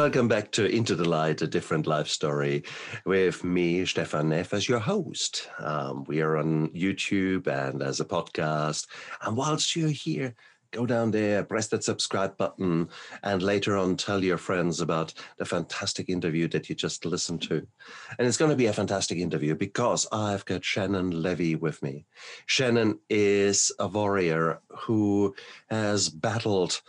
welcome back to Into the Light, a different life story, with me, Stefan Neff, as your host. Um, we are on YouTube and as a podcast. And whilst you're here, go down there, press that subscribe button, and later on tell your friends about the fantastic interview that you just listened to. And it's going to be a fantastic interview because I've got Shannon Levy with me. Shannon is a warrior who has battled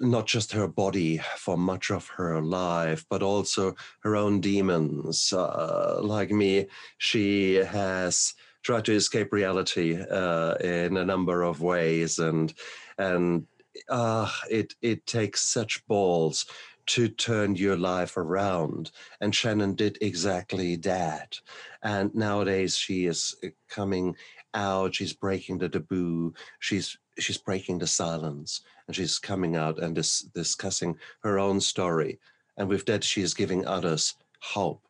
not just her body for much of her life, but also her own demons. Uh, like me, she has tried to escape reality uh, in a number of ways, and and uh, it it takes such balls to turn your life around. And Shannon did exactly that. And nowadays she is coming out. She's breaking the taboo. She's she's breaking the silence and she's coming out and dis- discussing her own story. And with that, she is giving others hope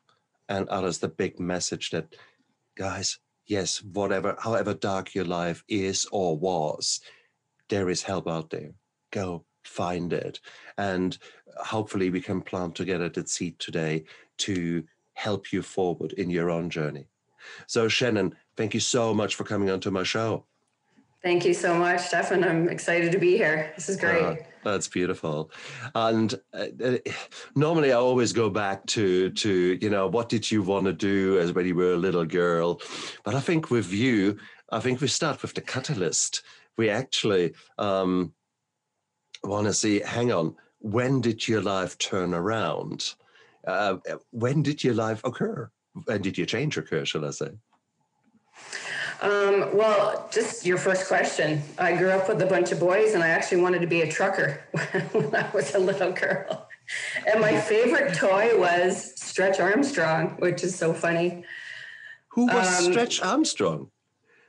and others the big message that, guys, yes, whatever, however dark your life is or was, there is help out there. Go find it. And hopefully, we can plant together that seed today to help you forward in your own journey. So, Shannon, thank you so much for coming onto my show. Thank you so much, Stefan. I'm excited to be here. This is great. Uh, that's beautiful. And uh, uh, normally I always go back to to you know what did you want to do as when you were a little girl, but I think with you, I think we start with the catalyst. We actually um, want to see. Hang on, when did your life turn around? Uh, when did your life occur? When did your change occur? Shall I say? Um, well, just your first question. I grew up with a bunch of boys, and I actually wanted to be a trucker when I was a little girl. And my favorite toy was Stretch Armstrong, which is so funny. Who was um, Stretch Armstrong?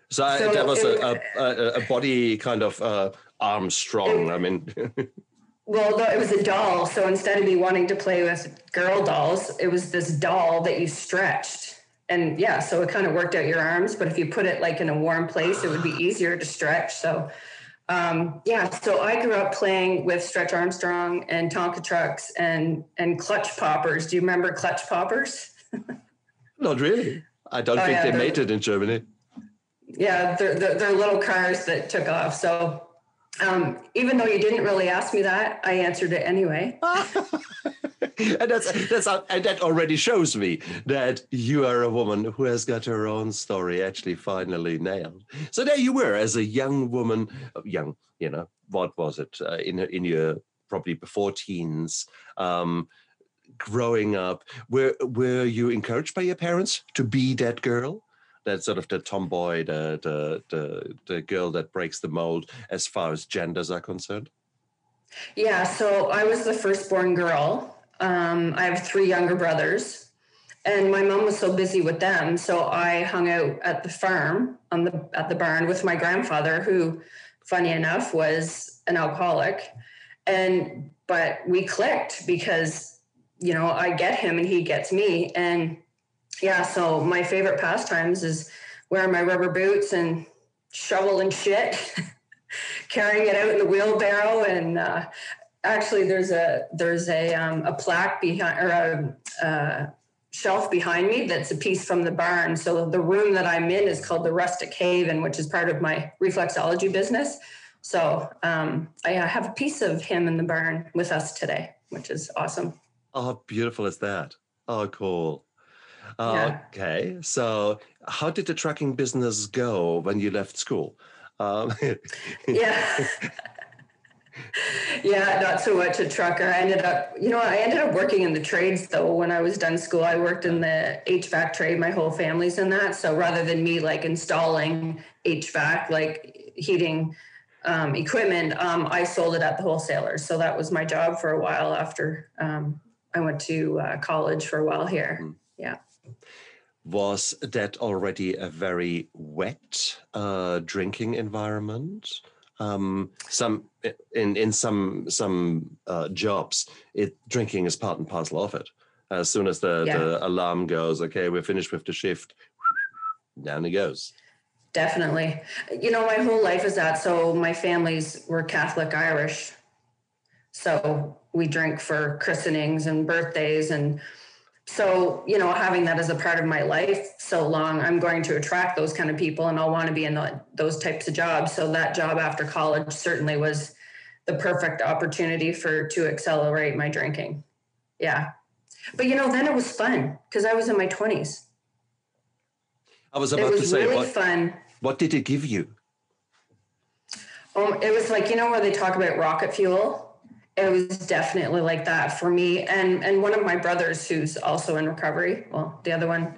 So, so that was it, a, a, a, body kind of uh, Armstrong. It, I mean. well, it was a doll. So instead of me wanting to play with girl dolls, it was this doll that you stretched and yeah, so it kind of worked out your arms. But if you put it like in a warm place, it would be easier to stretch. So um, yeah, so I grew up playing with Stretch Armstrong and Tonka trucks and and clutch poppers. Do you remember clutch poppers? Not really. I don't oh, think yeah, they made it in Germany. Yeah, they're, they're, they're little cars that took off. So um, even though you didn't really ask me that, I answered it anyway. and that's that's and that already shows me that you are a woman who has got her own story actually finally nailed. So there you were, as a young woman, uh, young, you know, what was it uh, in in your probably before teens. Um, growing up were were you encouraged by your parents to be that girl that sort of the tomboy the the the, the girl that breaks the mold as far as genders are concerned yeah so i was the firstborn girl um, I have three younger brothers, and my mom was so busy with them, so I hung out at the farm on the at the barn with my grandfather, who, funny enough, was an alcoholic, and but we clicked because you know I get him and he gets me, and yeah, so my favorite pastimes is wearing my rubber boots and shoveling shit. carrying it out in the wheelbarrow and uh, actually there's a there's a um, a plaque behind or a, a, shelf behind me that's a piece from the barn. So the room that I'm in is called the Rustic Haven, which is part of my reflexology business. So um, I have a piece of him in the barn with us today, which is awesome. Oh, beautiful is that? Oh, cool. yeah. Okay, so how did the trucking business go when you left school? Um, yeah. yeah, not so much a trucker. I ended up, you know, I ended up working in the trades though. When I was done school, I worked in the HVAC trade. My whole family's in that. So rather than me like installing HVAC, like heating um, equipment, um, I sold it at the wholesalers. So that was my job for a while after um, I went to uh, college for a while here. Mm. Yeah. Was that already a very wet uh, drinking environment? Um, some in in some some uh, jobs, it drinking is part and parcel of it. As soon as the, yeah. the alarm goes, okay, we're finished with the shift, down it goes. Definitely. You know, my whole life is that. So my families were Catholic Irish. So we drink for christenings and birthdays. And so, you know, having that as a part of my life so long, I'm going to attract those kind of people and I'll want to be in the, those types of jobs. So that job after college certainly was the perfect opportunity for to accelerate my drinking. Yeah. But you know, then it was fun because I was in my 20s. I was about to say really what fun. what did it give you? Um, it was like you know where they talk about rocket fuel. It was definitely like that for me, and and one of my brothers who's also in recovery. Well, the other one,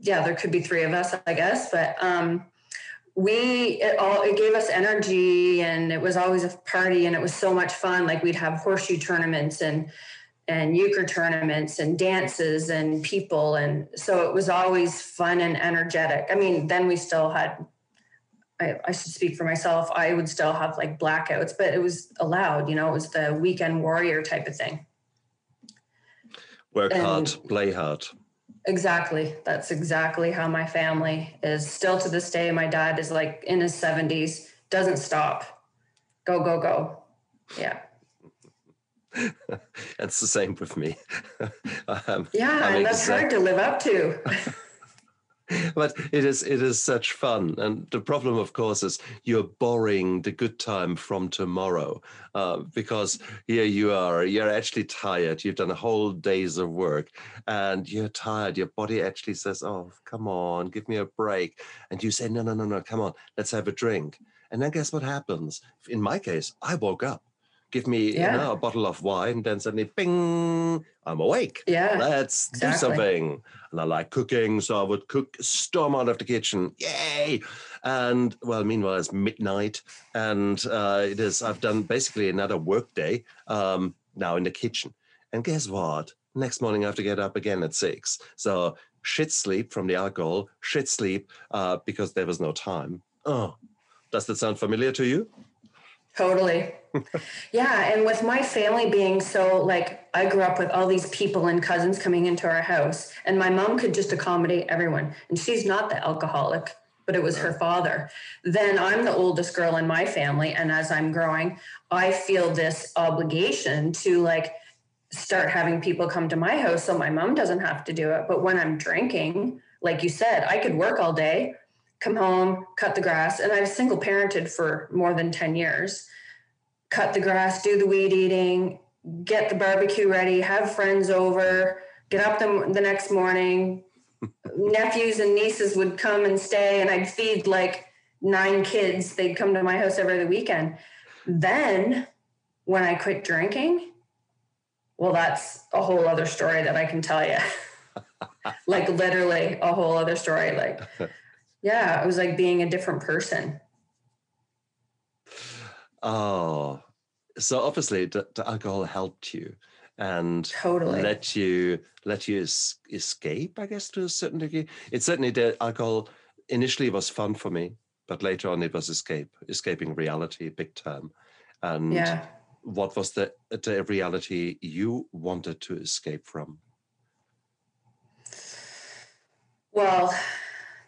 yeah, there could be three of us, I guess, but um, we it all it gave us energy, and it was always a party, and it was so much fun. Like we'd have horseshoe tournaments and and euchre tournaments and dances and people, and so it was always fun and energetic. I mean, then we still had I, I, should speak for myself. I would still have like blackouts, but it was allowed, you know, it was the weekend warrior type of thing. Work and hard, play hard. Exactly. That's exactly how my family is. Still to this day, my dad is like in his 70s, doesn't stop. Go, go, go. Yeah. it's the same with me. um, yeah, and that's hard to live up to. but it is it is such fun. And the problem of course is you're borrowing the good time from tomorrow uh, because here you are you're actually tired. You've done a whole days of work and you're tired. Your body actually says oh come on give me a break. And you say no no no no come on let's have a drink. And then guess what happens? In my case i woke up give me yeah. you know, a bottle of wine, and then suddenly, bing, I'm awake. Yeah. Let's exactly. do something. And I like cooking, so I would cook, storm out of the kitchen, yay! And well, meanwhile, it's midnight, and uh, it is. I've done basically another work day um, now in the kitchen. And guess what? Next morning, I have to get up again at six. So shit sleep from the alcohol, shit sleep uh, because there was no time. Oh, does that sound familiar to you? Totally. yeah. And with my family being so like, I grew up with all these people and cousins coming into our house, and my mom could just accommodate everyone. And she's not the alcoholic, but it was her father. Then I'm the oldest girl in my family. And as I'm growing, I feel this obligation to like, start having people come to my house so my mom doesn't have to do it. But when I'm drinking, like you said, I could work all day, come home, cut the grass. And I've single parented for more than 10 years. Cut the grass, do the weed eating, get the barbecue ready, have friends over, get up the, the next morning. Nephews and nieces would come and stay, and I'd feed like nine kids. They'd come to my house every weekend. Then, when I quit drinking, well, that's a whole other story that I can tell you. like literally a whole other story. Like yeah, it was like being a different person. Oh, so obviously the, the alcohol helped you and totally let you let you es- escape, I guess, to a certain degree. It certainly did. Alcohol initially was fun for me, but later on it was escape, escaping reality, big term. And yeah. what was the the reality you wanted to escape from? Well,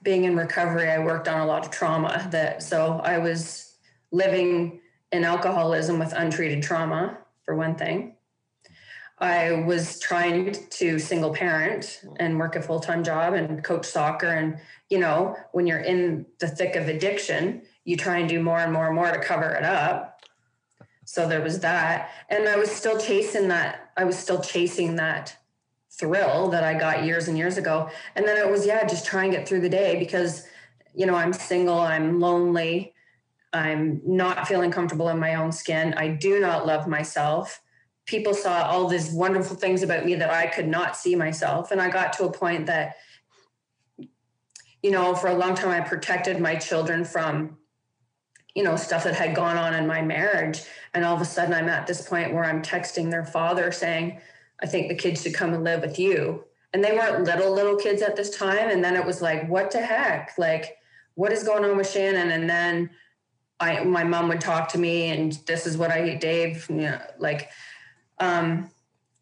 being in recovery, I worked on a lot of trauma that so I was living in alcoholism with untreated trauma, for one thing. I was trying to single parent and work a full time job and coach soccer. And, you know, when you're in the thick of addiction, you try and do more and more and more to cover it up. So there was that. And I was still chasing that. I was still chasing that thrill that I got years and years ago. And then it was, yeah, just try and get through the day because, you know, I'm single, I'm lonely, I'm not feeling comfortable in my own skin. I do not love myself. People saw all these wonderful things about me that I could not see myself. And I got to a point that, you know, for a long time, I protected my children from, you know, stuff that had gone on in my marriage. And all of a sudden, I'm at this point where I'm texting their father saying, I think the kids should come and live with you. And they weren't little, little kids at this time. And then it was like, what the heck? Like, what is going on with Shannon? And then I, my mom would talk to me and this is what I hate Dave. You know, like, um,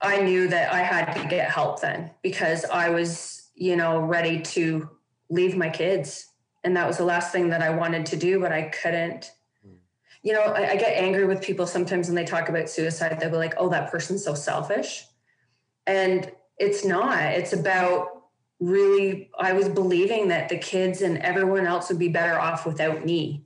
I knew that I had to get help then because I was, you know, ready to leave my kids. And that was the last thing that I wanted to do, but I couldn't. you know, I, I get angry with people sometimes when they talk about suicide. They'll be like, "Oh, that person's so selfish," and it's not. It's about really. I was believing that the kids and everyone else would be better off without me.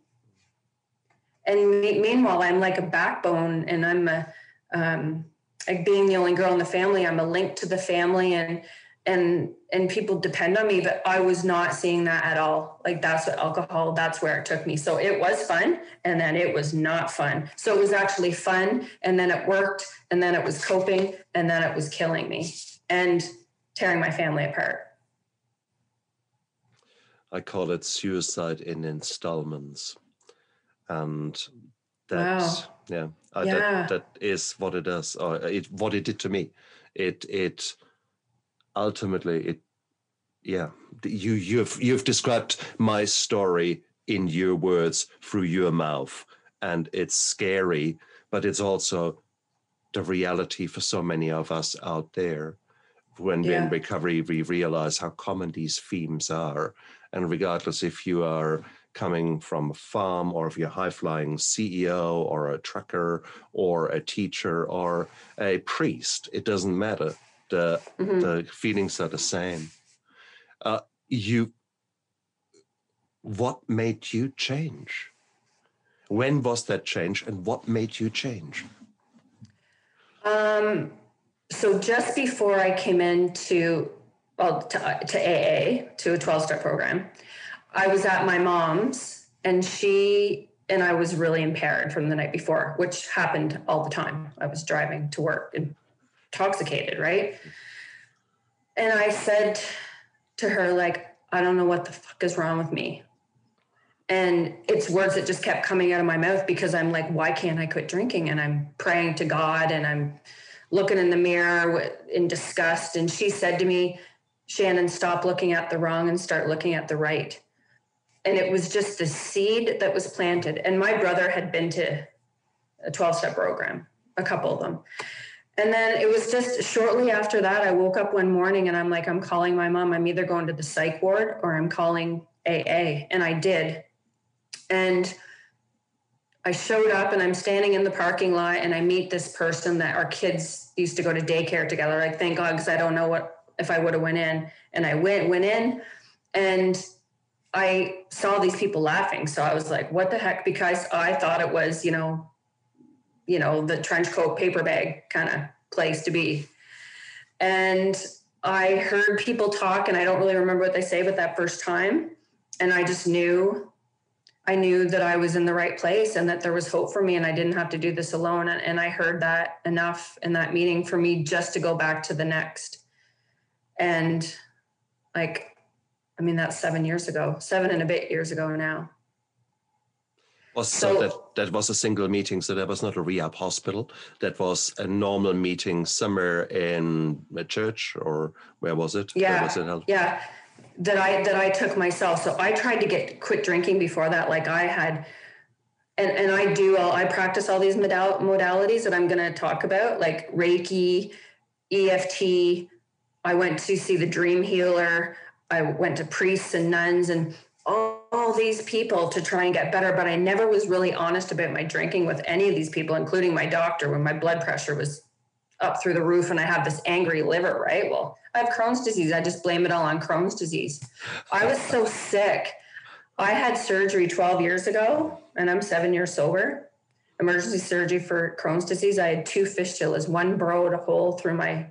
And me- meanwhile, I'm like a backbone, and I'm a um, like being the only girl in the family. I'm a link to the family, and and and people depend on me but i was not seeing that at all. Like that's what alcohol that's where it took me. So it was fun and then it was not fun. So it was actually fun and then it worked and then it was coping and then it was killing me and tearing my family apart. I call it suicide in installments. And that wow. yeah, uh, yeah. That, that is what it does or it what it did to me. It it ultimately it yeah you you've you've described my story in your words through your mouth and it's scary but it's also the reality for so many of us out there when yeah. we're in recovery we realize how common these themes are and regardless if you are coming from a farm or if you're a high flying ceo or a trucker or a teacher or a priest it doesn't matter the mm-hmm. the feelings are the same. Uh, you, what made you change? When was that change, and what made you change? Um, so just before I came into well to, to AA to a twelve step program, I was at my mom's, and she and I was really impaired from the night before, which happened all the time. I was driving to work and intoxicated, right? And I said to her, like, I don't know what the fuck is wrong with me. And it's words that just kept coming out of my mouth because I'm like, why can't I quit drinking? And I'm praying to God and I'm looking in the mirror in disgust. And she said to me, Shannon, stop looking at the wrong and start looking at the right. And it was just the seed that was planted. And my brother had been to a 12 step program, a couple of them. And then it was just shortly after that, I woke up one morning and I'm like, I'm calling my mom. I'm either going to the psych ward or I'm calling AA. And I did. And I showed up and I'm standing in the parking lot and I meet this person that our kids used to go to daycare together. Like, thank God, because I don't know what if I would have went in. And I went, went in and I saw these people laughing. So I was like, what the heck? Because I thought it was, you know, you know, the trench coat paper bag kind of place to be. And I heard people talk, and I don't really remember what they say, but that first time, and I just knew, I knew that I was in the right place and that there was hope for me, and I didn't have to do this alone. And, and I heard that enough in that meeting for me just to go back to the next. And like, I mean, that's seven years ago, seven and a bit years ago now. Was so, so, that that was a single meeting, so that was not a rehab hospital. That was a normal meeting somewhere in a church or where was it? Yeah, was it yeah. That I that I took myself. So I tried to get quit drinking before that. Like I had, and and I do all I practice all these modal, modalities that I'm going to talk about, like Reiki, EFT. I went to see the Dream Healer. I went to priests and nuns and all, all, these people to try and get better, but I never was really honest about my drinking with any of these people, including my doctor, when my blood pressure was up through the roof and I have this angry liver, right? Well, I have Crohn's disease. I just blame it all on Crohn's disease. I was so sick. I had surgery 12 years ago and I'm seven years sober. Emergency surgery for Crohn's disease. I had two fistulas. One burrowed a hole through my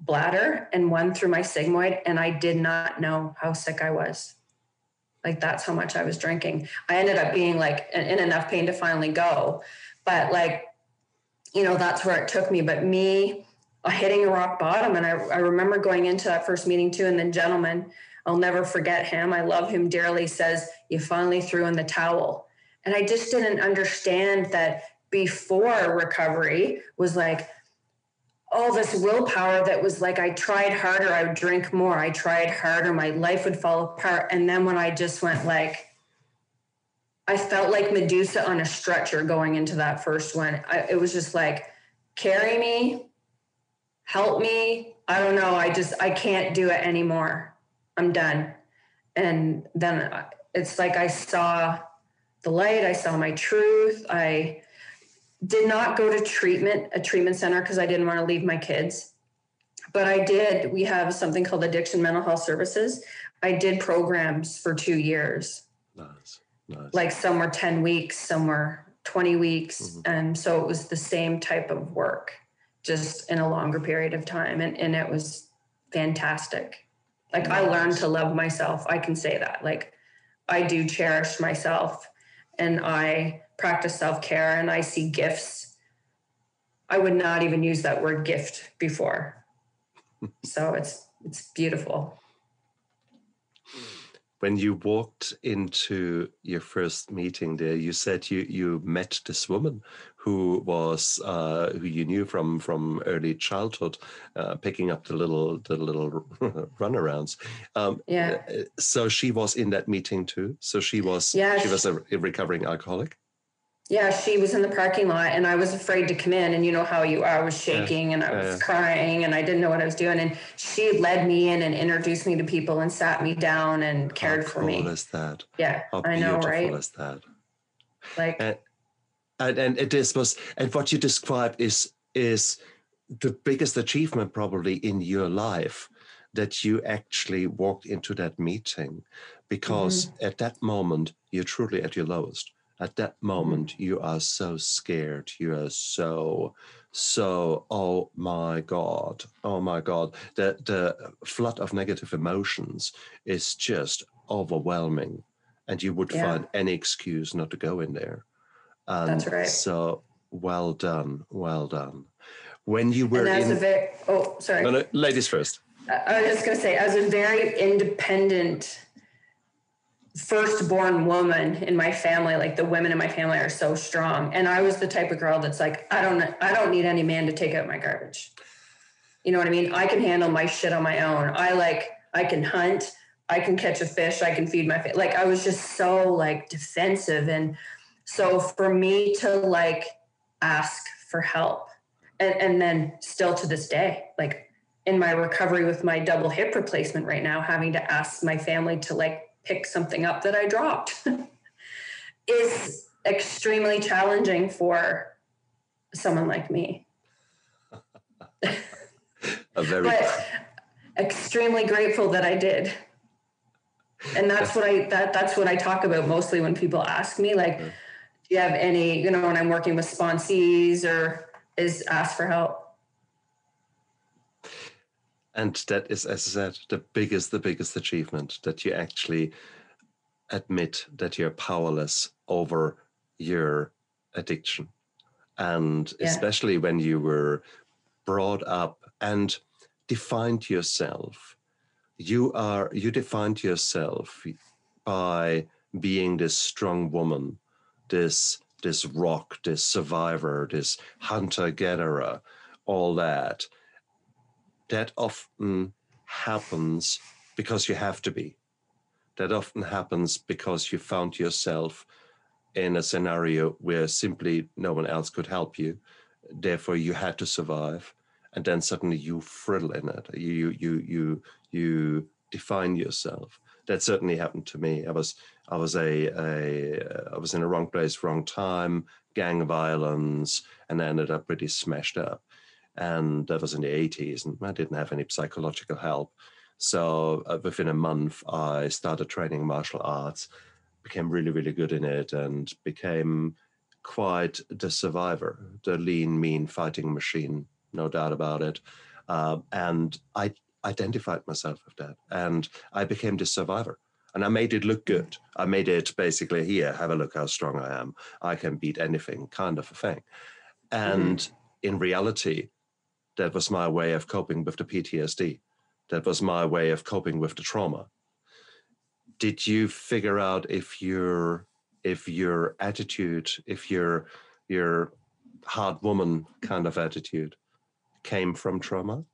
bladder and one through my sigmoid. And I did not know how sick I was. Like that's how much I was drinking. I ended up being like in enough pain to finally go. But like, you know, that's where it took me. But me uh, hitting a rock bottom. And I, I remember going into that first meeting too. And then gentleman, I'll never forget him. I love him dearly, says, You finally threw in the towel. And I just didn't understand that before recovery was like, all this willpower that was like I tried harder, I would drink more, I tried harder, my life would fall apart. And then when I just went like, I felt like Medusa on a stretcher going into that first one. I, it was just like, carry me, help me. I don't know. I just, I can't do it anymore. I'm done. And then uh, it's like I saw the light. I saw my truth. I did not go to treatment, a treatment center, because I didn't want to leave my kids. But I did. We have something called Addiction Mental Health Services. I did programs for two years. Nice. Nice. Like some were 10 weeks, some were 20 weeks. Mhm. And so it was the same type of work, just in a longer period of time. And, and it was fantastic. Like I learned to love myself. I can say that. Like I do cherish myself and I practice self care and I see gifts. I would not even use that word gift before. so it's it's beautiful. when you walked into your first meeting there, you said you you met this woman who was uh, who you knew from from early childhood, uh, picking up the little the little runarounds. Um, Yeah. uh, So she was in that meeting too. So she was Yeah, she she- was a, a recovering alcoholic. Yeah, she was in the parking lot and I was afraid to come in. And you know how you are, I was shaking and I was yeah. crying and I didn't know what I was doing. And she led me in and introduced me to people and sat me down and cared How for cool me. is that? Yeah, How I know, right? is that? Like, And and, and it is was and what you describe is is the biggest achievement probably in your life that you actually walked into that meeting because mm-hmm. at that moment you're truly at your lowest at that moment you are so scared you are so so oh my god oh my god the the flood of negative emotions is just overwhelming and you would Yeah. find any excuse not to go in there and That's right. so well done well done when you were in a very, oh, sorry. no, no, ladies first I I was just going to say, as a very independent firstborn woman in my family, like the women in my family are so strong. And I was the type of girl that's like, I don't, I don't need any man to take out my garbage. You know what I mean? I can handle my shit on my own. I like, I can hunt, I can catch a fish, I can feed my like I was just so like defensive. And so for me to like ask for help and, and then still to this day, like in my recovery with my double hip replacement right now, having to ask my family to like pick something up that I dropped is extremely challenging for someone like me. a very But extremely grateful that I did. And that's what I that that's what I talk about mostly when people ask me like mm-hmm. do you have any, you know, when I'm working with sponsees or is ask for help. And that is, as I said, the biggest, the biggest achievement that you actually admit that you're powerless over your addiction. And Yeah. especially when you were brought up and defined yourself, you are you defined yourself by being this strong woman, this this rock, this survivor, this hunter-gatherer, all that that often happens because you have to be. That often happens because you found yourself in a scenario where simply no one else could help you. Therefore, you had to survive, and then suddenly you frill in it. You you you you define yourself. That certainly happened to me. I was I was a, a I was in the wrong place, wrong time, gang violence, and I ended up pretty smashed up and that was in the 80s and i didn't have any psychological help. So uh, within a month i started training martial arts became really really good in it and became quite the survivor the lean mean fighting machine no doubt about it. Um, and i identified myself with that and i became the survivor. And i made it look good. I made it basically here have a look how strong i am. I can beat anything kind of a thing. And in reality that was my way of coping with the PTSD. That was my way of coping with the trauma. Did you figure out if your if your attitude, if your your hard woman kind of attitude came from trauma?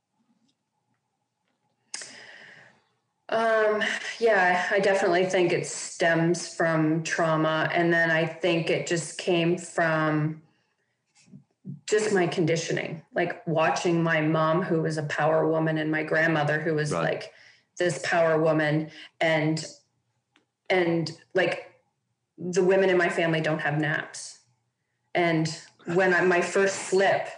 Um, yeah, I definitely think it stems from trauma. And then I think it just came from just my conditioning, like watching my mom, who was a power woman, and my grandmother, who was Right. like this power woman. And, and like, the women in my family don't have naps. And when I, my first slip,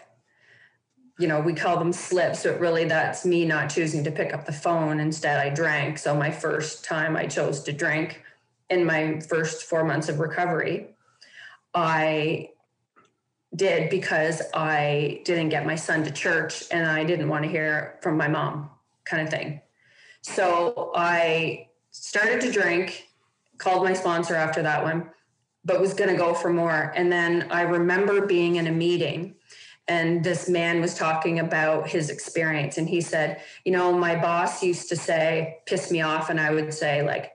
you know, we call them slips, but really that's me not choosing to pick up the phone. Instead, I drank. So my first time I chose to drink in my first four months of recovery, I did because I didn't get my son to church and I didn't want to hear from my mom, kind of thing. So I started to drink, called my sponsor after that one, but was going to go for more. And then I remember being in a meeting and this man was talking about his experience and he said you know my boss used to say piss me off and i would say like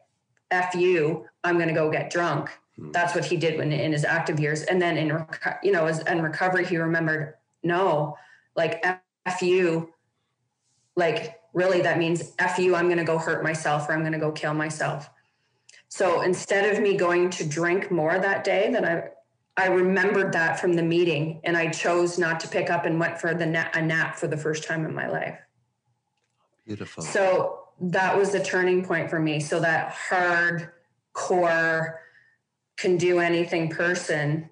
f you i'm going to go get drunk. Hmm. that's what he did when in his active years and then in you know as in recovery he remembered no like f you like really that means f you i'm going to go hurt myself or i'm going to go kill myself so instead of me going to drink more that day than i I remembered that from the meeting and I chose not to pick up and went for the na- a nap for the first time in my life. Beautiful. So that was the turning point for me. So that hard core can do anything person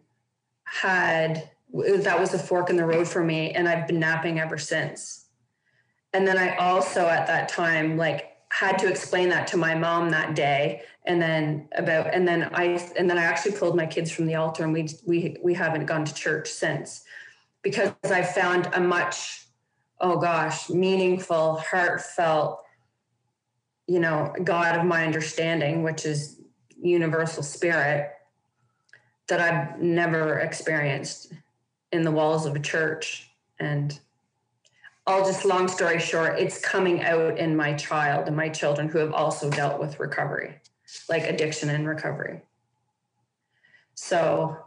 had that was a fork in the road for me and I've been napping ever since. And then I also at that time like had to explain that to my mom that day and then about and then i and then i actually pulled my kids from the altar and we we we haven't gone to church since because i found a much oh gosh meaningful heartfelt you know god of my understanding which is universal spirit that i've never experienced in the walls of a church and all just long story short, it's coming out in my child and my children who have also dealt with recovery, like addiction and recovery. So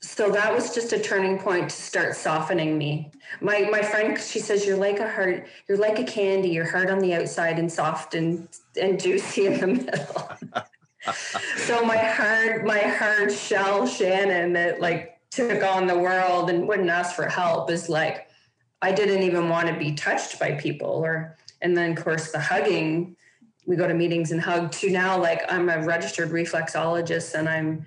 so that was just a turning point to start softening me. My my friend, she says, "You're like a heart. You're like a candy. You're hard on the outside and soft and and juicy in the middle." so my hard my hard shell Shannon that like took on the world and wouldn't ask for help is like I didn't even want to be touched by people or and then of course the hugging. We go to meetings and hug to now like I'm a registered reflexologist and I'm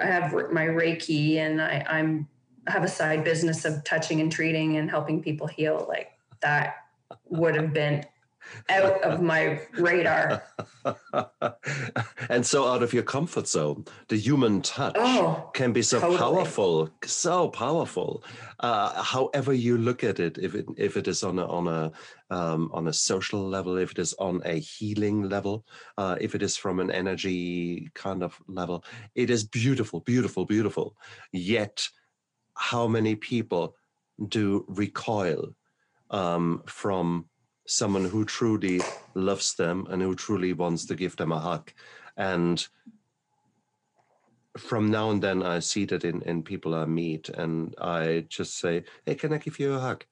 I have my Reiki and I, I'm I have a side business of touching and treating and helping people heal like that would have been out of my radar. and so out of your comfort zone. The human touch oh, can be so totally. powerful, so powerful. Uh, however you look at it, if it if it is on a on a um, on a social level, if it is on a healing level, uh, if it is from an energy kind of level, it is beautiful, beautiful, beautiful. Yet, how many people do recoil um, from someone who truly loves them and who truly wants to give them a hug. And from now and then, I see that in, in people I meet, and I just say, Hey, can I give you a hug?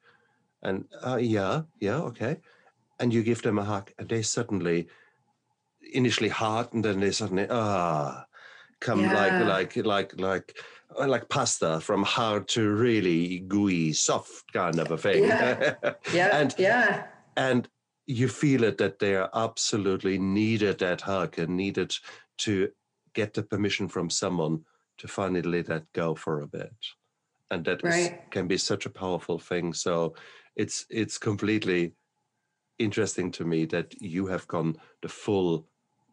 And uh, yeah, yeah, okay. And you give them a hug, and they suddenly, initially hard, and then they suddenly, ah, come yeah. like, like, like, like, like pasta from hard to really gooey, soft kind of a thing. Yeah, yeah, and yeah and you feel it that they are absolutely needed that hug and needed to get the permission from someone to finally let that go for a bit and that right. is, can be such a powerful thing so it's it's completely interesting to me that you have gone the full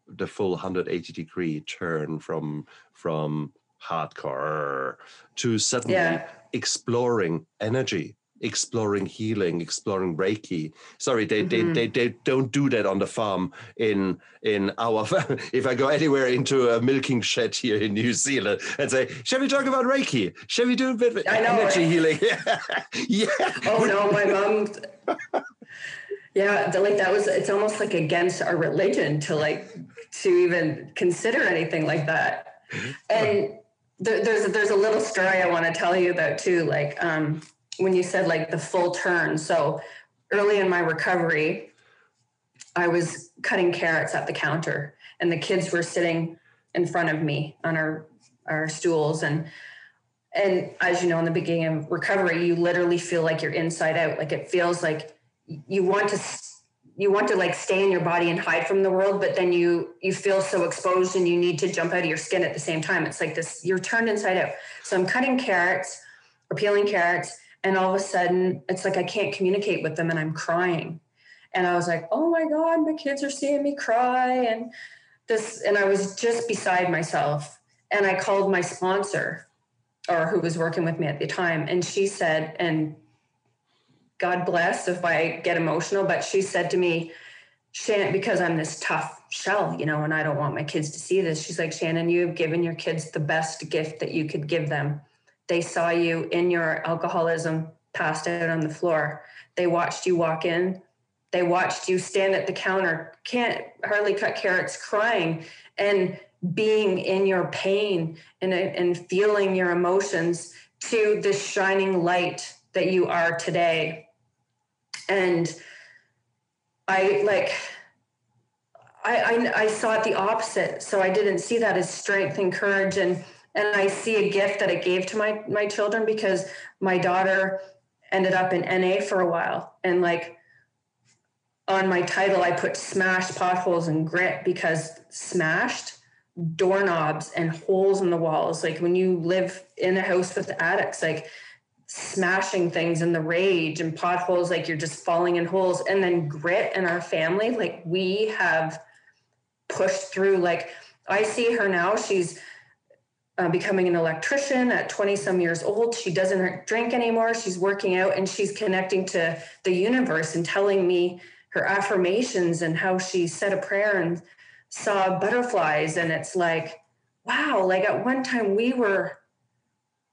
the full 180 degree turn from from hardcore to suddenly yeah. exploring energy exploring healing, exploring Reiki. Sorry, they, mm-hmm. they, they, they don't do that on the farm in in our. if I go anywhere into a milking shed here in New Zealand and say, "Shall we talk about Reiki? Shall we do a bit of energy right? healing?" yeah. Oh no, my mom. yeah, like that was. It's almost like against our religion to like to even consider anything like that. Mm-hmm. And there, there's there's a little story I want to tell you about too. Like um, when you said like the full turn. So early in my recovery, I was cutting carrots at the counter and the kids were sitting in front of me on our our stools. And and as you know in the beginning of recovery you literally feel like you're inside out. Like it feels like you want to you want to like stay in your body and hide from the world but then you you feel so exposed and you need to jump out of your skin at the same time. It's like this you're turned inside out. So i'm cutting carrots or peeling carrots and all of a sudden it's like i can't communicate with them and i'm crying and i was like oh my god my kids are seeing me cry and this and i was just beside myself and i called my sponsor or who was working with me at the time and she said and God bless if I get emotional, but she said to me, because I'm this tough shell, you know, and I don't want my kids to see this. She's like, Shannon, you have given your kids the best gift that you could give them. They saw you in your alcoholism, passed out on the floor. They watched you walk in. They watched you stand at the counter, can't hardly cut carrots, crying and being in your pain and, and feeling your emotions to the shining light that you are today and I like I, I, I saw it the opposite. So I didn't see that as strength and courage and and I see a gift that it gave to my my children because my daughter ended up in NA for a while. And like on my title I put smashed potholes and grit because smashed doorknobs and holes in the walls. Like when you live in a house with addicts like smashing things in the rage and potholes like you're just falling in holes. And then grit in our family like we have pushed through. Like i see her now. She's uh, becoming an electrician at 20 some years old. She doesn't drink anymore. She's working out and she's connecting to the universe and telling me her affirmations and how she said a prayer and saw butterflies. And it's like wow like at one time we were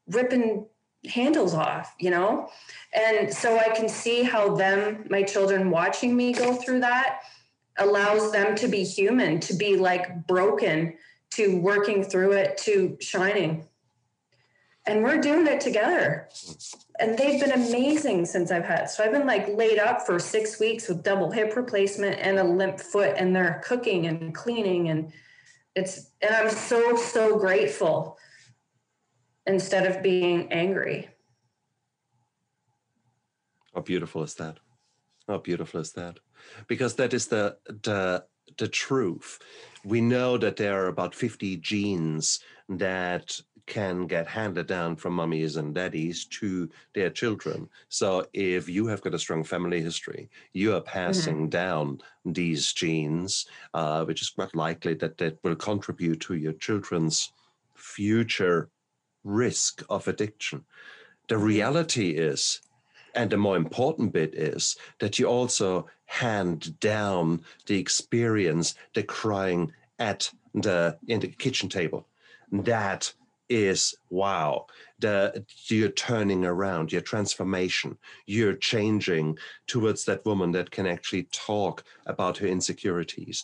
ripping handles off, you know? And so I can see how them, my children watching me go through that allows them to be human, to be like broken, to working through it, to shining. And we're doing it together. And they've been amazing since I've had. So I've been like laid up for six weeks with double hip replacement and a limp foot, and they're cooking and cleaning. And it's, and I'm so, so grateful instead of being angry. How beautiful is that? How beautiful is that? Because that is the the the truth. We know that there are about 50 genes that can get handed down from mummies and daddies to their children. So if you have got a strong family history, you are passing mm-hmm. down these genes, uh, which is quite likely that that will contribute to your children's future risk of addiction. The mm-hmm. reality is, and the more important bit is, that you also hand down the experience, the crying at the in the kitchen table. That is wow. The you're turning around, your transformation, you're changing towards that woman that can actually talk about her insecurities,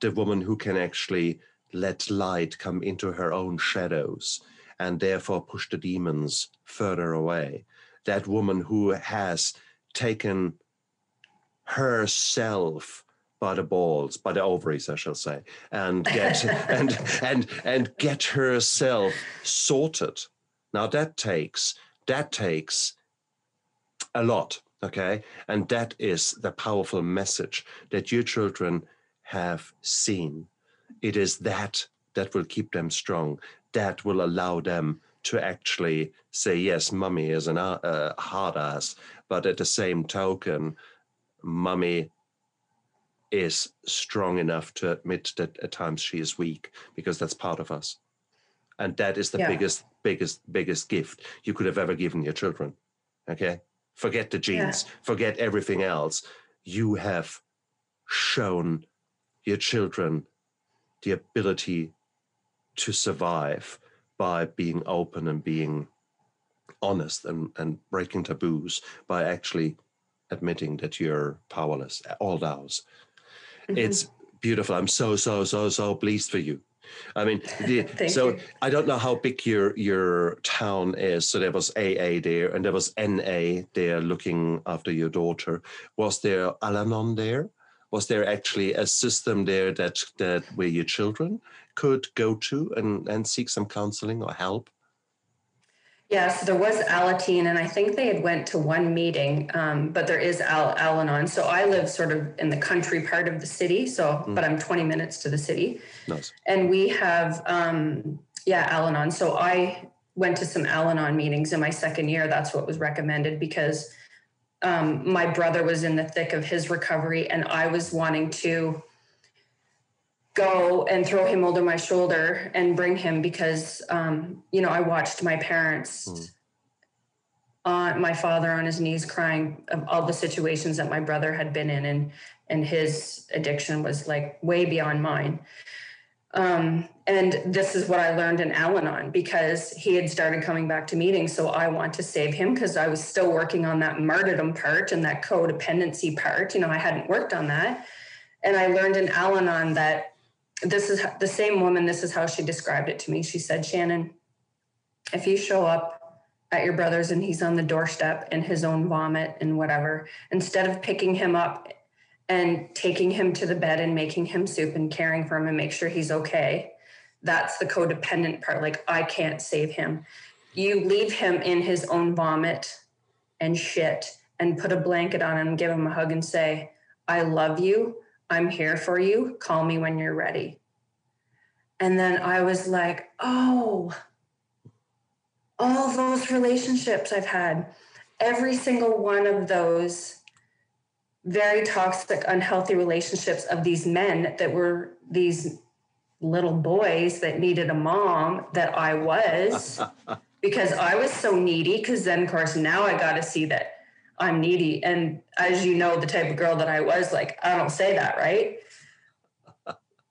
the woman who can actually let light come into her own shadows and therefore push the demons further away. That woman who has taken herself by the balls, by the ovaries, I shall say, and get and and and get herself sorted. Now that takes that takes a lot, okay, and that is the powerful message that your children have seen. It is that that will keep them strong that will allow them to actually say, yes, mummy is an uh, hard ass, but at the same token, mummy is strong enough to admit that at times she is weak because that's part of us. And that is the yeah. biggest, biggest, biggest gift you could have ever given your children. Okay. Forget the genes, yeah. forget everything else. You have shown your children the ability to survive by being open and being honest and, and breaking taboos by actually admitting that you're powerless, all those. Mm-hmm. It's beautiful. I'm so, so, so, so pleased for you. I mean, the, so you. I don't know how big your your town is. So there was AA there, and there was NA there looking after your daughter. Was there Al-Anon there? Was there actually a system there that that where your children could go to and, and seek some counseling or help? Yeah, so there was Alateen, and I think they had went to one meeting, um, but there is Al- Al-Anon. So I live sort of in the country part of the city. So, mm. but I'm 20 minutes to the city. Nice. And we have, um, yeah, Al-Anon. So I went to some Al-Anon meetings in my second year. That's what was recommended because um, my brother was in the thick of his recovery, and I was wanting to go and throw him over my shoulder and bring him because um, you know I watched my parents mm. on my father on his knees crying of all the situations that my brother had been in and and his addiction was like way beyond mine. Um, and this is what I learned in Al-Anon because he had started coming back to meetings. So I want to save him because I was still working on that martyrdom part and that codependency part. You know, I hadn't worked on that. And I learned in Al-Anon that this is the same woman this is how she described it to me she said shannon if you show up at your brother's and he's on the doorstep in his own vomit and whatever instead of picking him up and taking him to the bed and making him soup and caring for him and make sure he's okay that's the codependent part like i can't save him you leave him in his own vomit and shit and put a blanket on him give him a hug and say i love you I'm here for you. Call me when you're ready. And then I was like, oh, all those relationships I've had, every single one of those very toxic, unhealthy relationships of these men that were these little boys that needed a mom that I was because I was so needy. Because then, of course, now I got to see that I'm needy. And as you know, the type of girl that I was, like, I don't say that, right?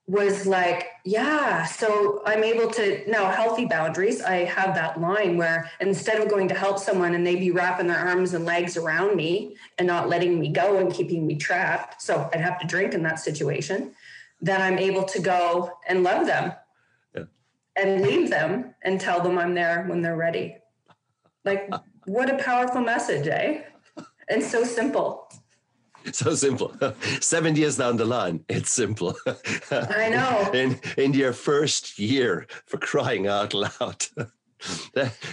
Was like, yeah. So I'm able to now healthy boundaries. I have that line where instead of going to help someone and they be wrapping their arms and legs around me and not letting me go and keeping me trapped, so I'd have to drink in that situation, then I'm able to go and love them yeah. and leave them and tell them I'm there when they're ready. Like, what a powerful message, eh? and so simple. So simple. Seven years down the line, it's simple. I know. in in your first year, for crying out loud.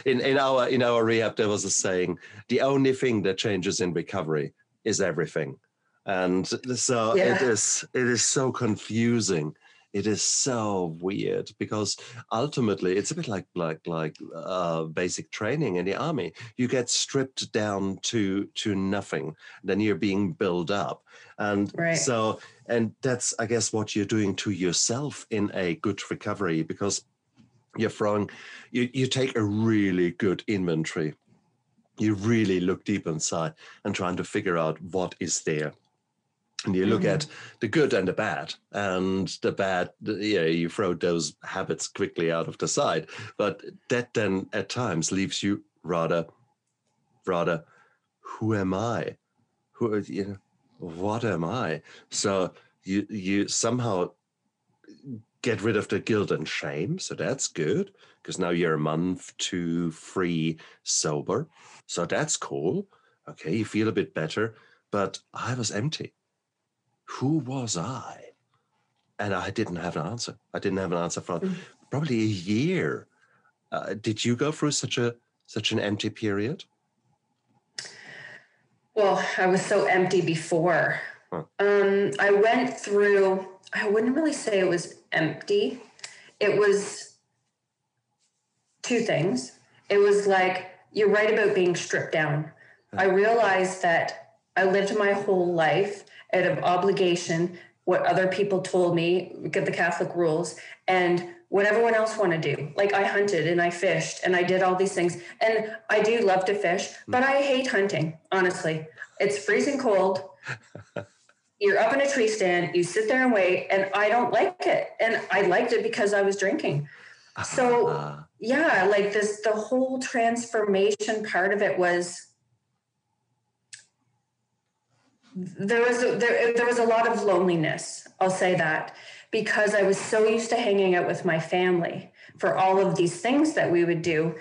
in in our in our rehab, there was a saying: the only thing that changes in recovery is everything. And so yeah. it is it is so confusing it is so weird because ultimately it's a bit like like like uh, basic training in the army. You get stripped down to to nothing, then you're being built up, and right. so and that's I guess what you're doing to yourself in a good recovery because you're throwing you you take a really good inventory. You really look deep inside and trying to figure out what is there and you look mm-hmm. at the good and the bad and the bad you know you throw those habits quickly out of the side. But that then at times leaves you rather rather who am i? Who you know what am i? So you you somehow get rid of the guilt and shame so that's good because now you're a month to free sober. So that's cool. Okay you feel a bit better but i was empty who was I? And I didn't have an answer. I didn't have an answer for mm. probably a year. Uh, did you go through such a such an empty period? Well, I was so empty before. Huh. Um, I went through. I wouldn't really say it was empty. It was two things. It was like you're right about being stripped down. I realized that I lived my whole life out of obligation, what other people told me, get the Catholic rules, and what everyone else want to do. Like I hunted and I fished and I did all these things. And I do love to fish, but I hate hunting, honestly. It's freezing cold. You're up in a tree stand, you sit there and wait, and I don't like it. And I liked it because I was drinking. So, yeah, like this, the whole transformation part of it was there was a, there, there was a lot of loneliness i'll say that because i was so used to hanging out with my family for all of these things that we would do.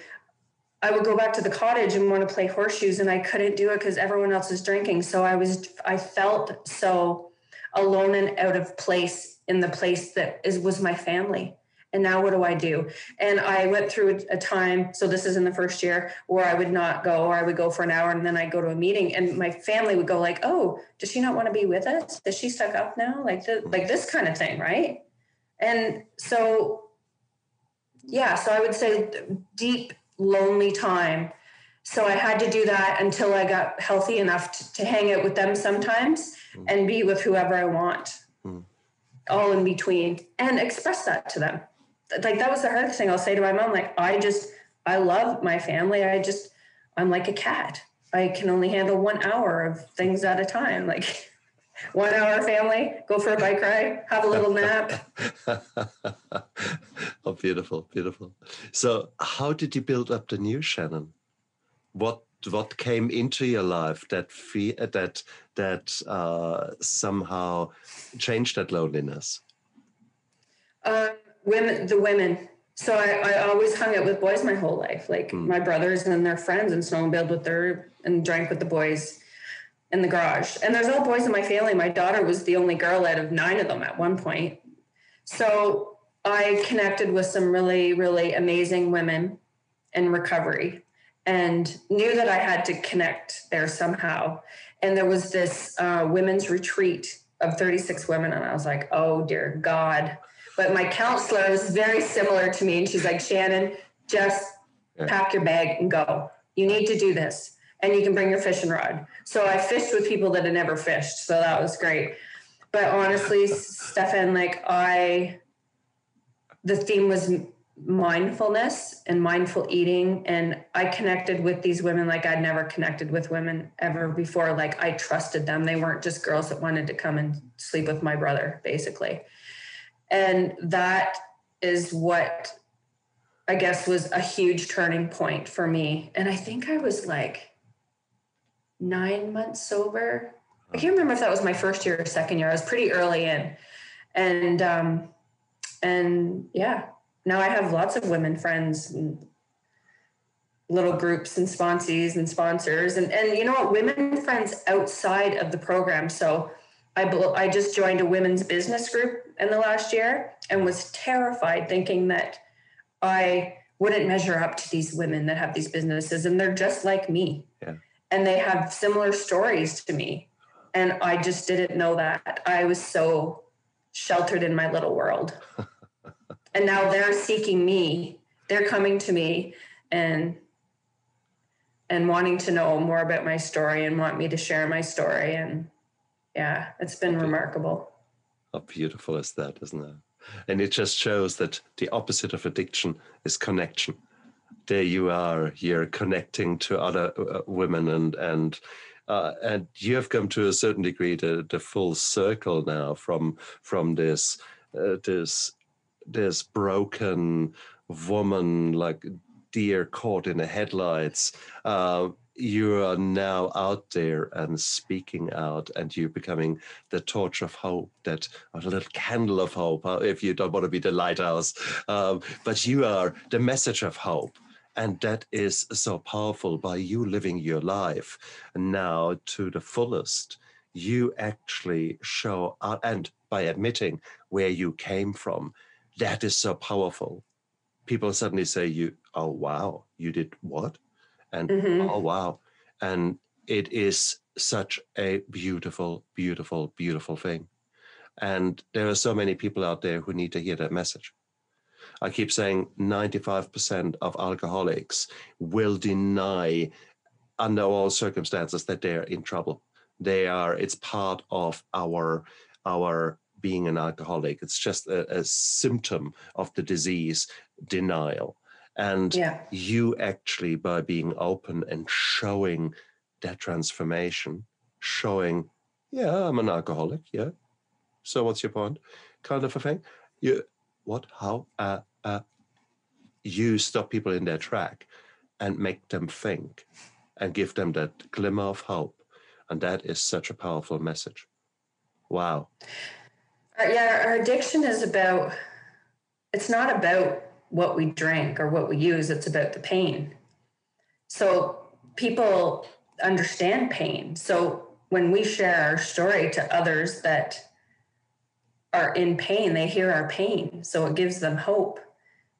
I would go back to the cottage and want to play horseshoes and i couldn't do it because everyone else was drinking. So i was i felt so alone and out of place in the place that is was my family and now what do I do? And I went through a time, so this is in the first year, where I would not go, or I would go for an hour and then I'd go to a meeting, and my family would go like, "Oh, does she not want to be with us? Is she stuck up now?" Like the, like this kind of thing, right? And so, yeah, so I would say deep lonely time. So I had to do that until I got healthy enough to, to hang out with them sometimes mm. and be with whoever I want, mm. all in between, and express that to them like that was the hardest thing I'll say to my mom. Like, I just, I love my family. I just, I'm like a cat. I can only handle one hour of things at a time. Like, one hour family, go for a bike ride, have a little nap. oh, beautiful, beautiful. So, how did you build up the new Shannon? What what came into your life that fe- that that uh, somehow changed that loneliness? Um, women, the women. So I, I always hung out with boys my whole life, like mm. my brothers and their friends, and snowmobiled with their and drank with the boys in the garage. And there's all boys in my family. My daughter was the only girl out of nine of them at one point. So I connected with some really, really amazing women in recovery and knew that I had to connect there somehow. And there was this uh, women's retreat of 36 women. And I was like, oh, dear God, but my counselor was very similar to me. And she's like, Shannon, just pack your bag and go. You need to do this. And you can bring your fishing rod. So I fished with people that had never fished. So that was great. But honestly, Stefan, like I, the theme was mindfulness and mindful eating. And I connected with these women like I'd never connected with women ever before. Like I trusted them. They weren't just girls that wanted to come and sleep with my brother, basically. And that is what I guess was a huge turning point for me. And I think I was like nine months sober. I can't remember if that was my first year or second year. I was pretty early in. And um and yeah, now I have lots of women friends and little groups and sponsees and sponsors and and you know what women friends outside of the program so I, I just joined a women's business group in the last year and was terrified thinking that I wouldn't measure up to these women that have these businesses and they're just like me. Yeah. And they have similar stories to me. And I just didn't know that. I was so sheltered in my little world. and now they're seeking me. They're coming to me and and wanting to know more about my story and want me to share my story and yeah, it's been remarkable. How beautiful is that, isn't it? And it just shows that the opposite of addiction is connection. There you are, you're connecting to other uh, women, and and uh, and you have come to a certain degree to the full circle now from from this uh, this this broken woman like deer caught in the headlights uh, you are now out there and speaking out and you're becoming the torch of hope that or the little candle of hope uh, if you don't want to be the lighthouse. Um, but you are the message of hope and that is so powerful by you living your life. Now to the fullest you actually show and by admitting where you came from that is so powerful. People suddenly say you oh wow you did what and mm-hmm. oh wow. And it is such a beautiful beautiful beautiful thing. And there are so many people out there who need to hear that message. I keep saying 95% of alcoholics will deny under all circumstances that they're in trouble. They are it's part of our our being an alcoholic. It's just a, a symptom of the disease denial and yeah. you actually, by being open and showing that transformation, showing, yeah, I'm an alcoholic, yeah. So what's your point? Kind of a thing. You what? How? Uh, uh, you stop people in their track and make them think and give them that glimmer of hope. And that is such a powerful message. Wow. Uh, yeah, our addiction is about, it's not about what we drink or what we use, it's about the pain. So people understand pain. So when we share our story to others that are in pain, they hear our pain. So it gives them hope.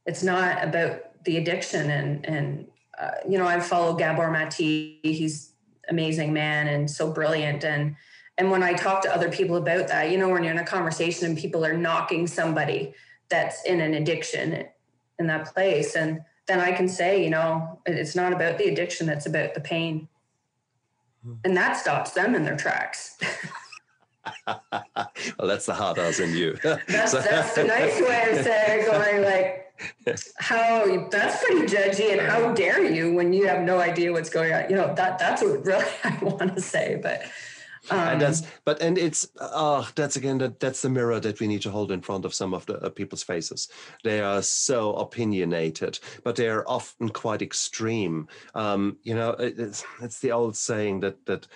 It's not about the addiction. And, and uh, you know, I follow Gabor Mate. He's amazing man and so brilliant. And, and when I talk to other people about that, you know, when you're in a conversation and people are knocking somebody that's in an addiction in that place, and then I can say, you know, it's not about the addiction, it's about the pain. Hmm. And that stops them in their tracks. well, that's the hard ass in you. that's, that's the nice way of saying going like, how that's pretty judgy, and how dare you when you have no idea what's going on. You know that that's what really I want to say, but um, and that's but and it's oh that's again that that's the mirror that we need to hold in front of some of the uh, people's faces they are so opinionated but they are often quite extreme um, you know it's it's the old saying that that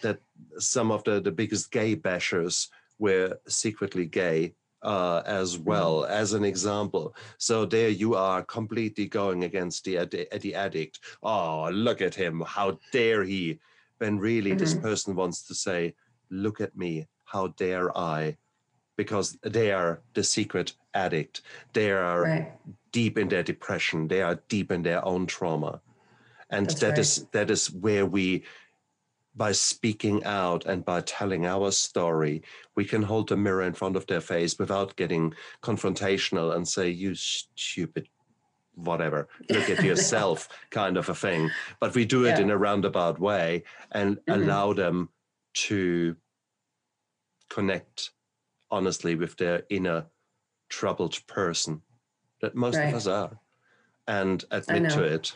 that some of the the biggest gay bashers were secretly gay uh, as mm-hmm. well mm-hmm. as an example. So there you are completely going against the, the addict. Oh, look at him. How dare he? When really mm-hmm. this person wants to say, Look at me, how dare I? Because they are the secret addict. They are right. deep in their depression. They are deep in their own trauma. And That's that right. is that is where we by speaking out and by telling our story, we can hold the mirror in front of their face without getting confrontational and say, You stupid whatever look at yourself kind of a thing but we do it yeah. in a roundabout way and mm-hmm. allow them to connect honestly with their inner troubled person that most right. of us are and admit to it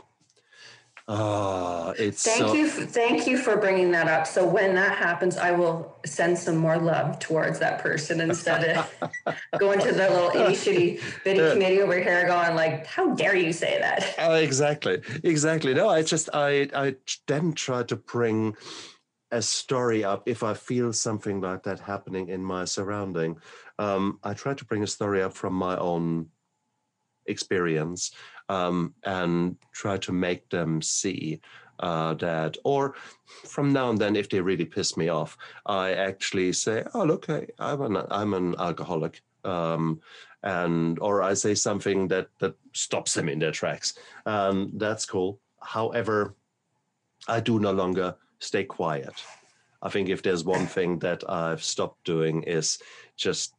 Oh, it's thank so... you, thank you for bringing that up. So when that happens, I will send some more love towards that person instead of going to the little itty shitty bitty committee over here, going like, "How dare you say that?" Uh, exactly, exactly. No, I just I I then try to bring a story up if I feel something like that happening in my surrounding. Um, I try to bring a story up from my own experience um, and try to make them see uh, that. Or from now and then, if they really piss me off, I actually say, "Oh, look, I, am an I'm an alcoholic." Um, and or I say something that that stops them in their tracks. Um, that's cool. However, I do no longer stay quiet. I think if there's one thing that I've stopped doing is just,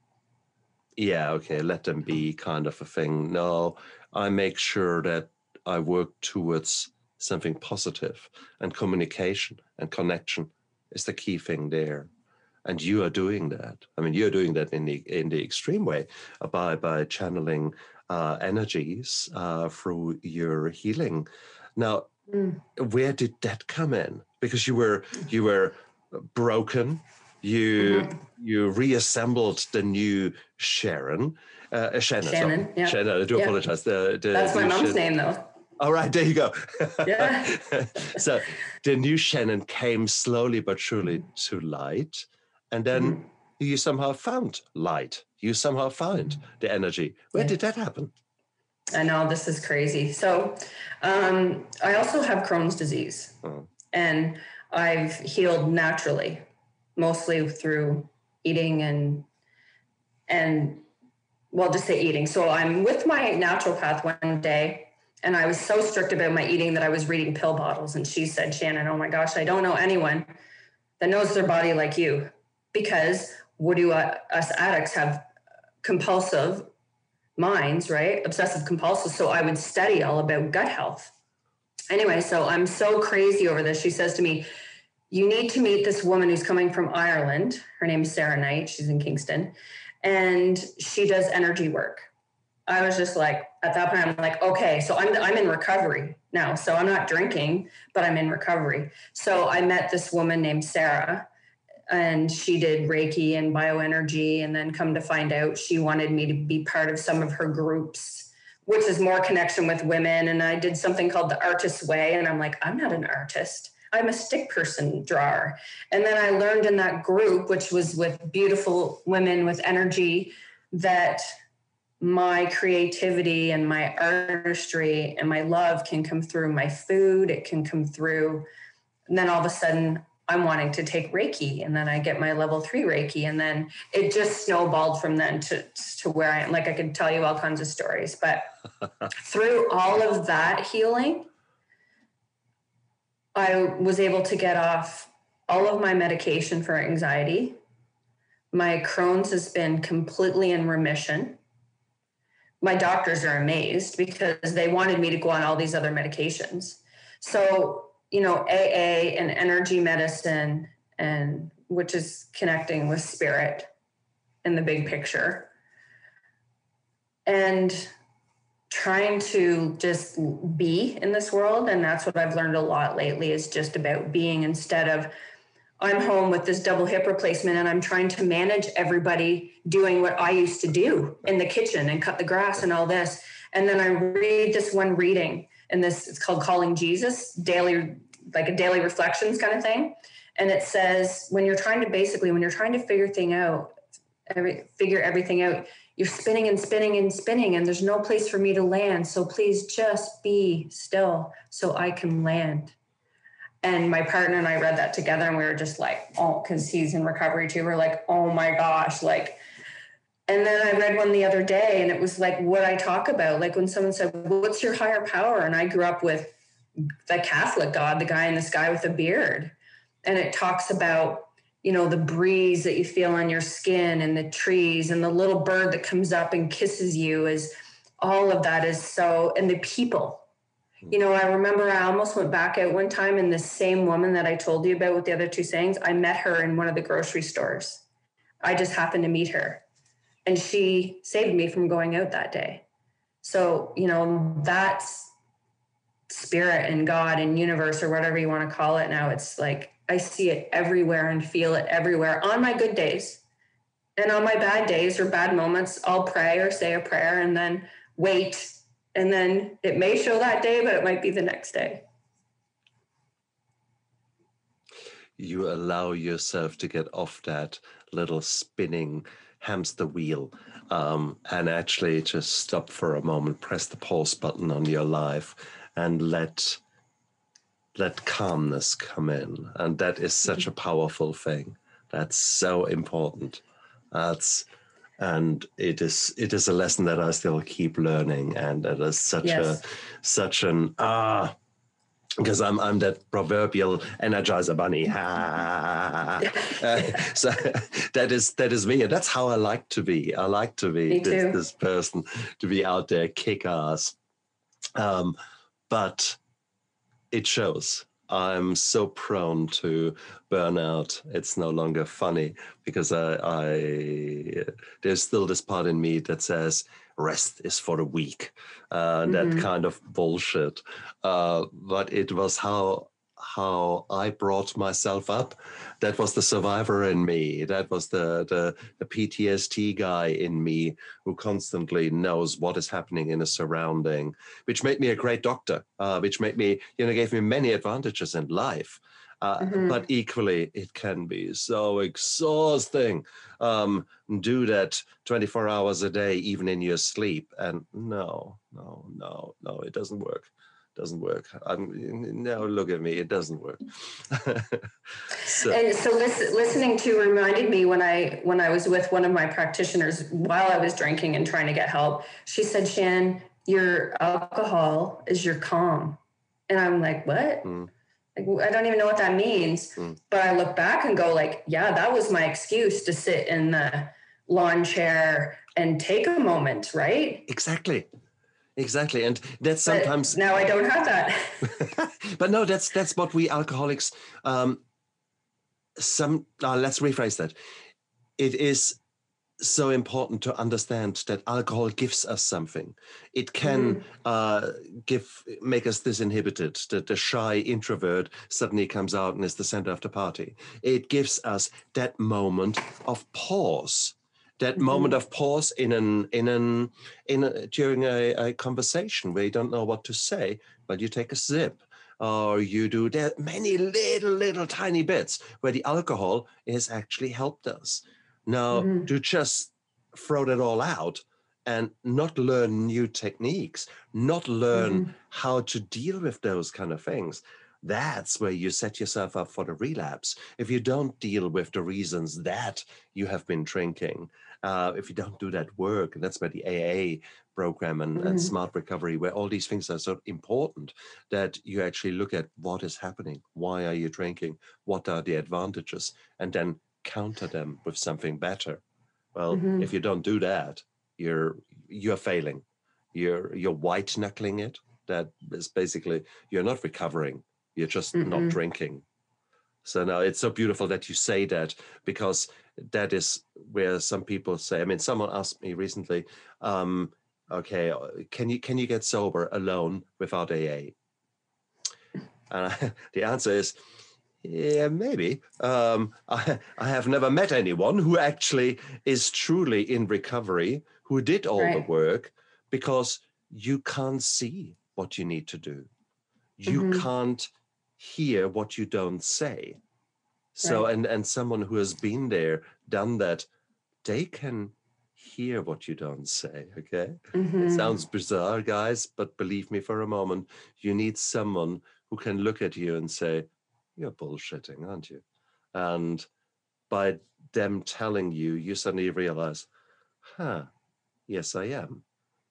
yeah, okay, let them be kind of a thing. No, I make sure that I work towards something positive and communication and connection is the key thing there. And you are doing that. I mean, you're doing that in the in the extreme way by by channeling uh, energies uh, through your healing. Now, mm. where did that come in? Because you were you were broken. You mm-hmm. you reassembled the new Sharon uh, Shannon. Shannon, yeah. Shannon, I do yeah. apologize. The, the, That's my mom's Shannon. name, though. All right, there you go. Yeah. so the new Shannon came slowly but surely to light. And then mm-hmm. you somehow found light. You somehow found the energy. Where yeah. did that happen? I know this is crazy. So um, I also have Crohn's disease. Oh. And I've healed naturally, mostly through eating and and well, just say eating. So I'm with my naturopath one day, and I was so strict about my eating that I was reading pill bottles. And she said, Shannon, oh my gosh, I don't know anyone that knows their body like you. Because what do uh, us addicts have compulsive minds, right? Obsessive compulsive. So I would study all about gut health. Anyway, so I'm so crazy over this. She says to me, You need to meet this woman who's coming from Ireland. Her name is Sarah Knight. She's in Kingston and she does energy work. I was just like, at that point, I'm like, okay, so I'm I'm in recovery now. So I'm not drinking, but I'm in recovery. So I met this woman named Sarah, and she did Reiki and bioenergy, and then come to find out, she wanted me to be part of some of her groups, which is more connection with women. And I did something called the Artist's Way, and I'm like, I'm not an artist. I'm a stick person drawer. And then I learned in that group, which was with beautiful women with energy, that my creativity and my artistry and my love can come through my food, it can come through. And then all of a sudden, I'm wanting to take Reiki and then I get my level three Reiki. And then it just snowballed from then to, to where I am. Like I could tell you all kinds of stories, but through all of that healing, I was able to get off all of my medication for anxiety. My Crohn's has been completely in remission. My doctors are amazed because they wanted me to go on all these other medications. So you know, AA and energy medicine, and which is connecting with spirit in the big picture. And trying to just be in this world. And that's what I've learned a lot lately is just about being instead of I'm home with this double hip replacement and I'm trying to manage everybody doing what I used to do in the kitchen and cut the grass and all this. And then I read this one reading and this it's called calling jesus daily like a daily reflections kind of thing and it says when you're trying to basically when you're trying to figure thing out every figure everything out you're spinning and spinning and spinning and there's no place for me to land so please just be still so i can land and my partner and i read that together and we were just like oh because he's in recovery too we're like oh my gosh like and then I read one the other day and it was like what I talk about. Like when someone said, What's your higher power? And I grew up with the Catholic God, the guy in the sky with a beard. And it talks about, you know, the breeze that you feel on your skin and the trees and the little bird that comes up and kisses you is all of that is so, and the people. You know, I remember I almost went back out one time and the same woman that I told you about with the other two sayings, I met her in one of the grocery stores. I just happened to meet her and she saved me from going out that day so you know that's spirit and god and universe or whatever you want to call it now it's like i see it everywhere and feel it everywhere on my good days. And on my bad days or bad moments i'll pray or say a prayer and then wait. And then it may show that day but it might be the next day. You allow yourself to get off that little spinning hamster wheel um, and actually just stop for a moment, press the pause button on your life, and let let calmness come in. And that is such a mm-hmm. powerful thing. That's so important. That's and it is it is a lesson that I still keep learning, and it is such yes. a such an ah because I'm I'm that proverbial energizer bunny. uh, so that is that is me, and that's how I like to be. I like to be this, this, person, to be out there, kick ass. Um, but it shows. I'm so prone to burnout. It's no longer funny because I, I there's still this part in me that says rest is for the weak, uh, mm-hmm. that kind of bullshit. Uh, but it was how how I brought myself up. That was the survivor in me. That was the, the, the PTSD guy in me who constantly knows what is happening in a surrounding, which made me a great doctor, uh, which made me, you know, gave me many advantages in life. Uh, mm-hmm. But equally, it can be so exhausting. Um, do that 24 hours a day, even in your sleep. And no, no, no, no, it doesn't work. Doesn't work. I'm no. Look at me. It doesn't work. so. And so, listen, listening to reminded me when I when I was with one of my practitioners while I was drinking and trying to get help. She said, "Shan, your alcohol is your calm," and I'm like, "What?" Mm like, I don't even know what that means. Mm. But I look back and go, like, yeah, that was my excuse to sit in the lawn chair and take a moment, right? Exactly. Exactly. And that's sometimes but now I don't have that. but no, that's that's what we alcoholics um some uh, let's rephrase that. It is so important to understand that alcohol gives us something. It can mm. uh, give make us disinhibited. That the shy introvert suddenly comes out and is the center of the party. It gives us that moment of pause. That mm-hmm. moment of pause in an in an in a, during a, a conversation where you don't know what to say, but you take a sip or you do there are many little little tiny bits where the alcohol has actually helped us now, mm-hmm. to just throw that all out and not learn new techniques, not learn mm-hmm. how to deal with those kind of things, that's where you set yourself up for the relapse. If you don't deal with the reasons that you have been drinking, uh, if you don't do that work, and that's where the AA program and, mm-hmm. and smart recovery, where all these things are so important that you actually look at what is happening, why are you drinking, what are the advantages, and then counter them with something better. Well, mm-hmm. if you don't do that, you're you're failing. You're you're white knuckling it. That is basically you're not recovering you're just mm not drinking. So now it's so beautiful that you say that because that is where some people say. I mean, someone asked me recently, um, "Okay, uh, can you can you get sober alone without AA?" And I, the answer is, yeah, maybe. Um, I, I have never met anyone who actually is truly in recovery, who did all right. the work, because you can't see what you need to do. You mm-hmm. can't hear what you don't say. So right. and and someone who has been there, done that, they can hear what you don't say. Okay, mm-hmm. it sounds bizarre, guys, but believe me for a moment, you need someone who can look at you and say, "You're bullshitting, aren't you?" And by them telling you, you suddenly realize, "Huh, yes, I am.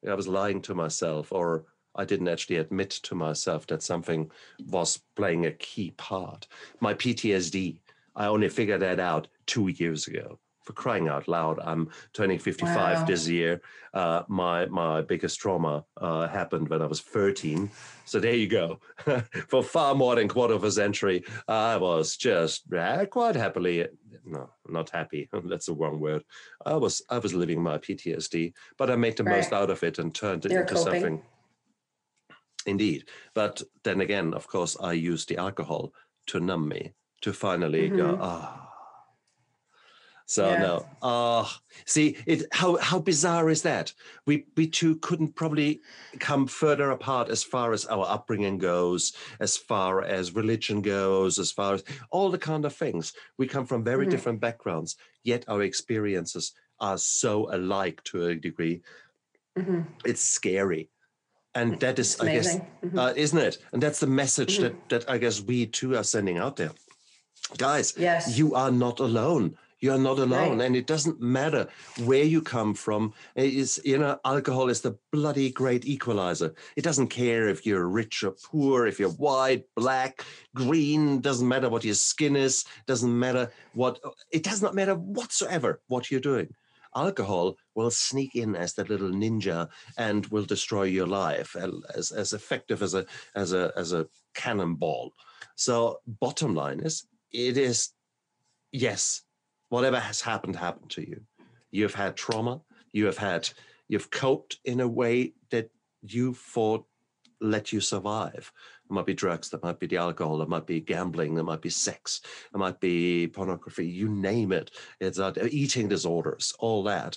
I was lying to myself," or I didn't actually admit to myself that something was playing a key part. My PTSD, I only figured that out two years ago. For crying out loud, I'm turning 55 wow. this year. Uh, my my biggest trauma uh, happened when I was 13. So there you go. For far more than quarter of a century, I was just uh, quite happily no, not happy. That's the wrong word. I was I was living my PTSD, but I made the right. most out of it and turned it You're into coping. something Indeed. But then again, of course, I use the alcohol to numb me, to finally mm-hmm. go, ah. Oh. So yeah. no, ah, oh. see it. How how bizarre is that? We we two couldn't probably come further apart as far as our upbringing goes, as far as religion goes, as far as all the kind of things. We come from very mm-hmm. different backgrounds, yet our experiences are so alike to a degree. Mm-hmm. It's scary and that is i guess mm-hmm. uh, isn't it? And that's the message mm-hmm. that that i guess we too are sending out there. Guys yes. you are not alone. You're not alone. Right. and it doesn't matter where you come from. It is you know alcohol is the bloody great equalizer. It doesn't care if you're rich or poor if you're white black green doesn't matter what your skin is doesn't matter what it does not matter whatsoever what you're doing alcohol will sneak in as that little ninja and will destroy your life as, as effective as a as a as a cannonball. So bottom line is it is yes whatever has happened happened to you. You've had trauma you have had you've coped in a way that you thought let you survive it might be drugs, that might be the alcohol, it might be gambling, it might be sex, it might be pornography, you name it. It's uh, eating disorders, all that.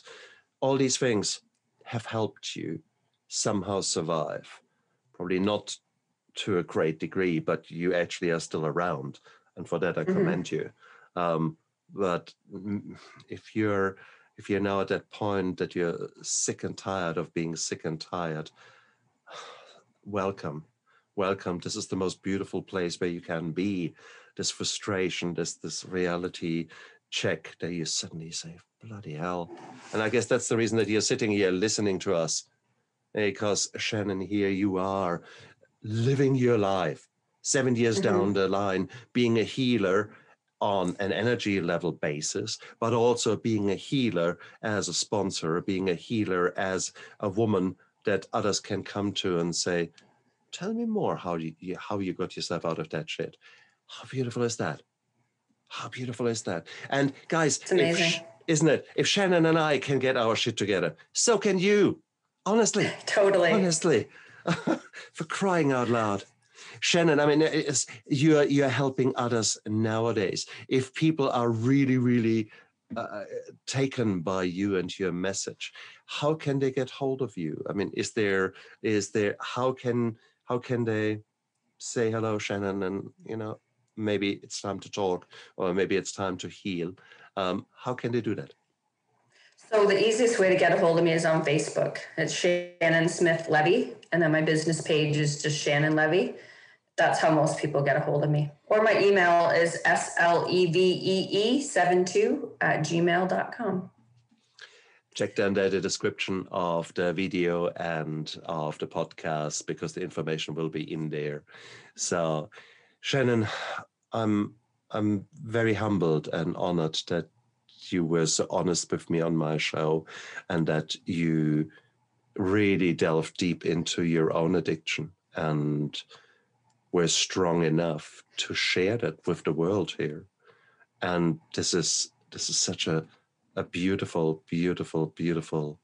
All these things have helped you somehow survive. Probably not to a great degree, but you actually are still around. And for that, I mm-hmm. commend you. Um, but if you're if you're now at that point that you're sick and tired of being sick and tired, welcome welcome. This is the most beautiful place where you can be. This frustration, this this reality check that you suddenly say, bloody hell. And I guess that's the reason that you're sitting here listening to us. Because Shannon, here you are living your life seven years mm-hmm. down the line, being a healer on an energy level basis, but also being a healer as a sponsor, being a healer as a woman that others can come to and say, Tell me more how you, how you got yourself out of that shit. How beautiful is that? How beautiful is that? And guys, it's amazing. If, isn't it? If Shannon and I can get our shit together, so can you. Honestly. totally. Honestly. For crying out loud. Shannon, I mean, you're you're helping others nowadays. If people are really, really uh, taken by you and your message, how can they get hold of you? I mean, is there is there how can how can they say hello shannon and you know maybe it's time to talk or maybe it's time to heal um, how can they do that so the easiest way to get a hold of me is on facebook it's shannon smith levy and then my business page is just shannon levy that's how most people get a hold of me. Or my email is slevee72 at gmail.com. Check down there the description of the video and of the podcast because the information will be in there. So, Shannon, I'm I'm very humbled and honored that you were so honest with me on my show and that you really delved deep into your own addiction and were strong enough to share that with the world here. And this is this is such a a beautiful, beautiful, beautiful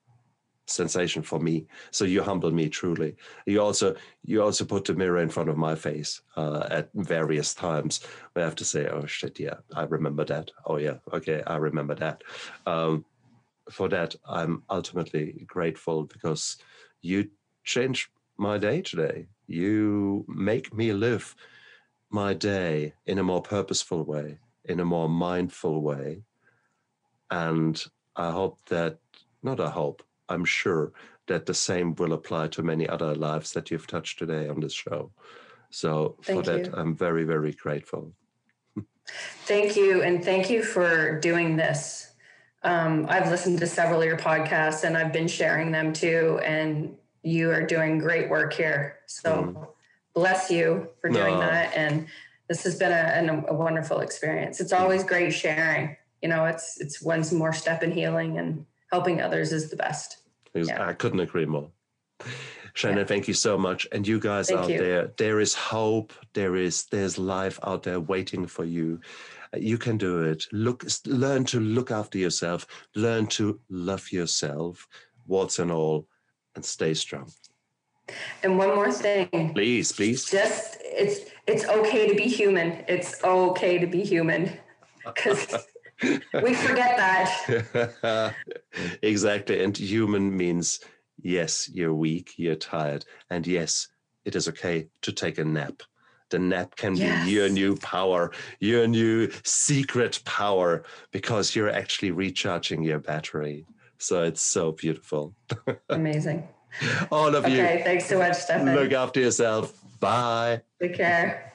sensation for me. So you humble me truly. You also you also put the mirror in front of my face uh, at various times I have to say, "Oh shit, yeah, I remember that. Oh yeah, okay, I remember that." Um, for that, I'm ultimately grateful because you changed my day today. You make me live my day in a more purposeful way, in a more mindful way. And I hope that, not I hope, I'm sure that the same will apply to many other lives that you've touched today on this show. So thank for that, you. I'm very, very grateful. thank you. And thank you for doing this. Um, I've listened to several of your podcasts and I've been sharing them too. And you are doing great work here. So mm. bless you for doing no. that. And this has been a, a, wonderful experience. It's always great sharing. You know, it's it's one more step in healing and helping others is the best. Yeah. I couldn't agree more. Shannon, yeah. thank you so much. And you guys thank out you. there, there is hope. There is there's life out there waiting for you. Uh, you can do it. Look, learn to look after yourself. Learn to love yourself, warts and all, and stay strong. And one more thing. Please, please. Just it's it's okay to be human. It's okay to be human. Because we forget that. exactly. And human means yes, you're weak, you're tired, and yes, it is okay to take a nap. The nap can yes. be your new power, your new secret power, because you're actually recharging your battery. So it's so beautiful. Amazing. All of okay, you. Okay, thanks so much, Stefan. Look after yourself. Bye. Take care.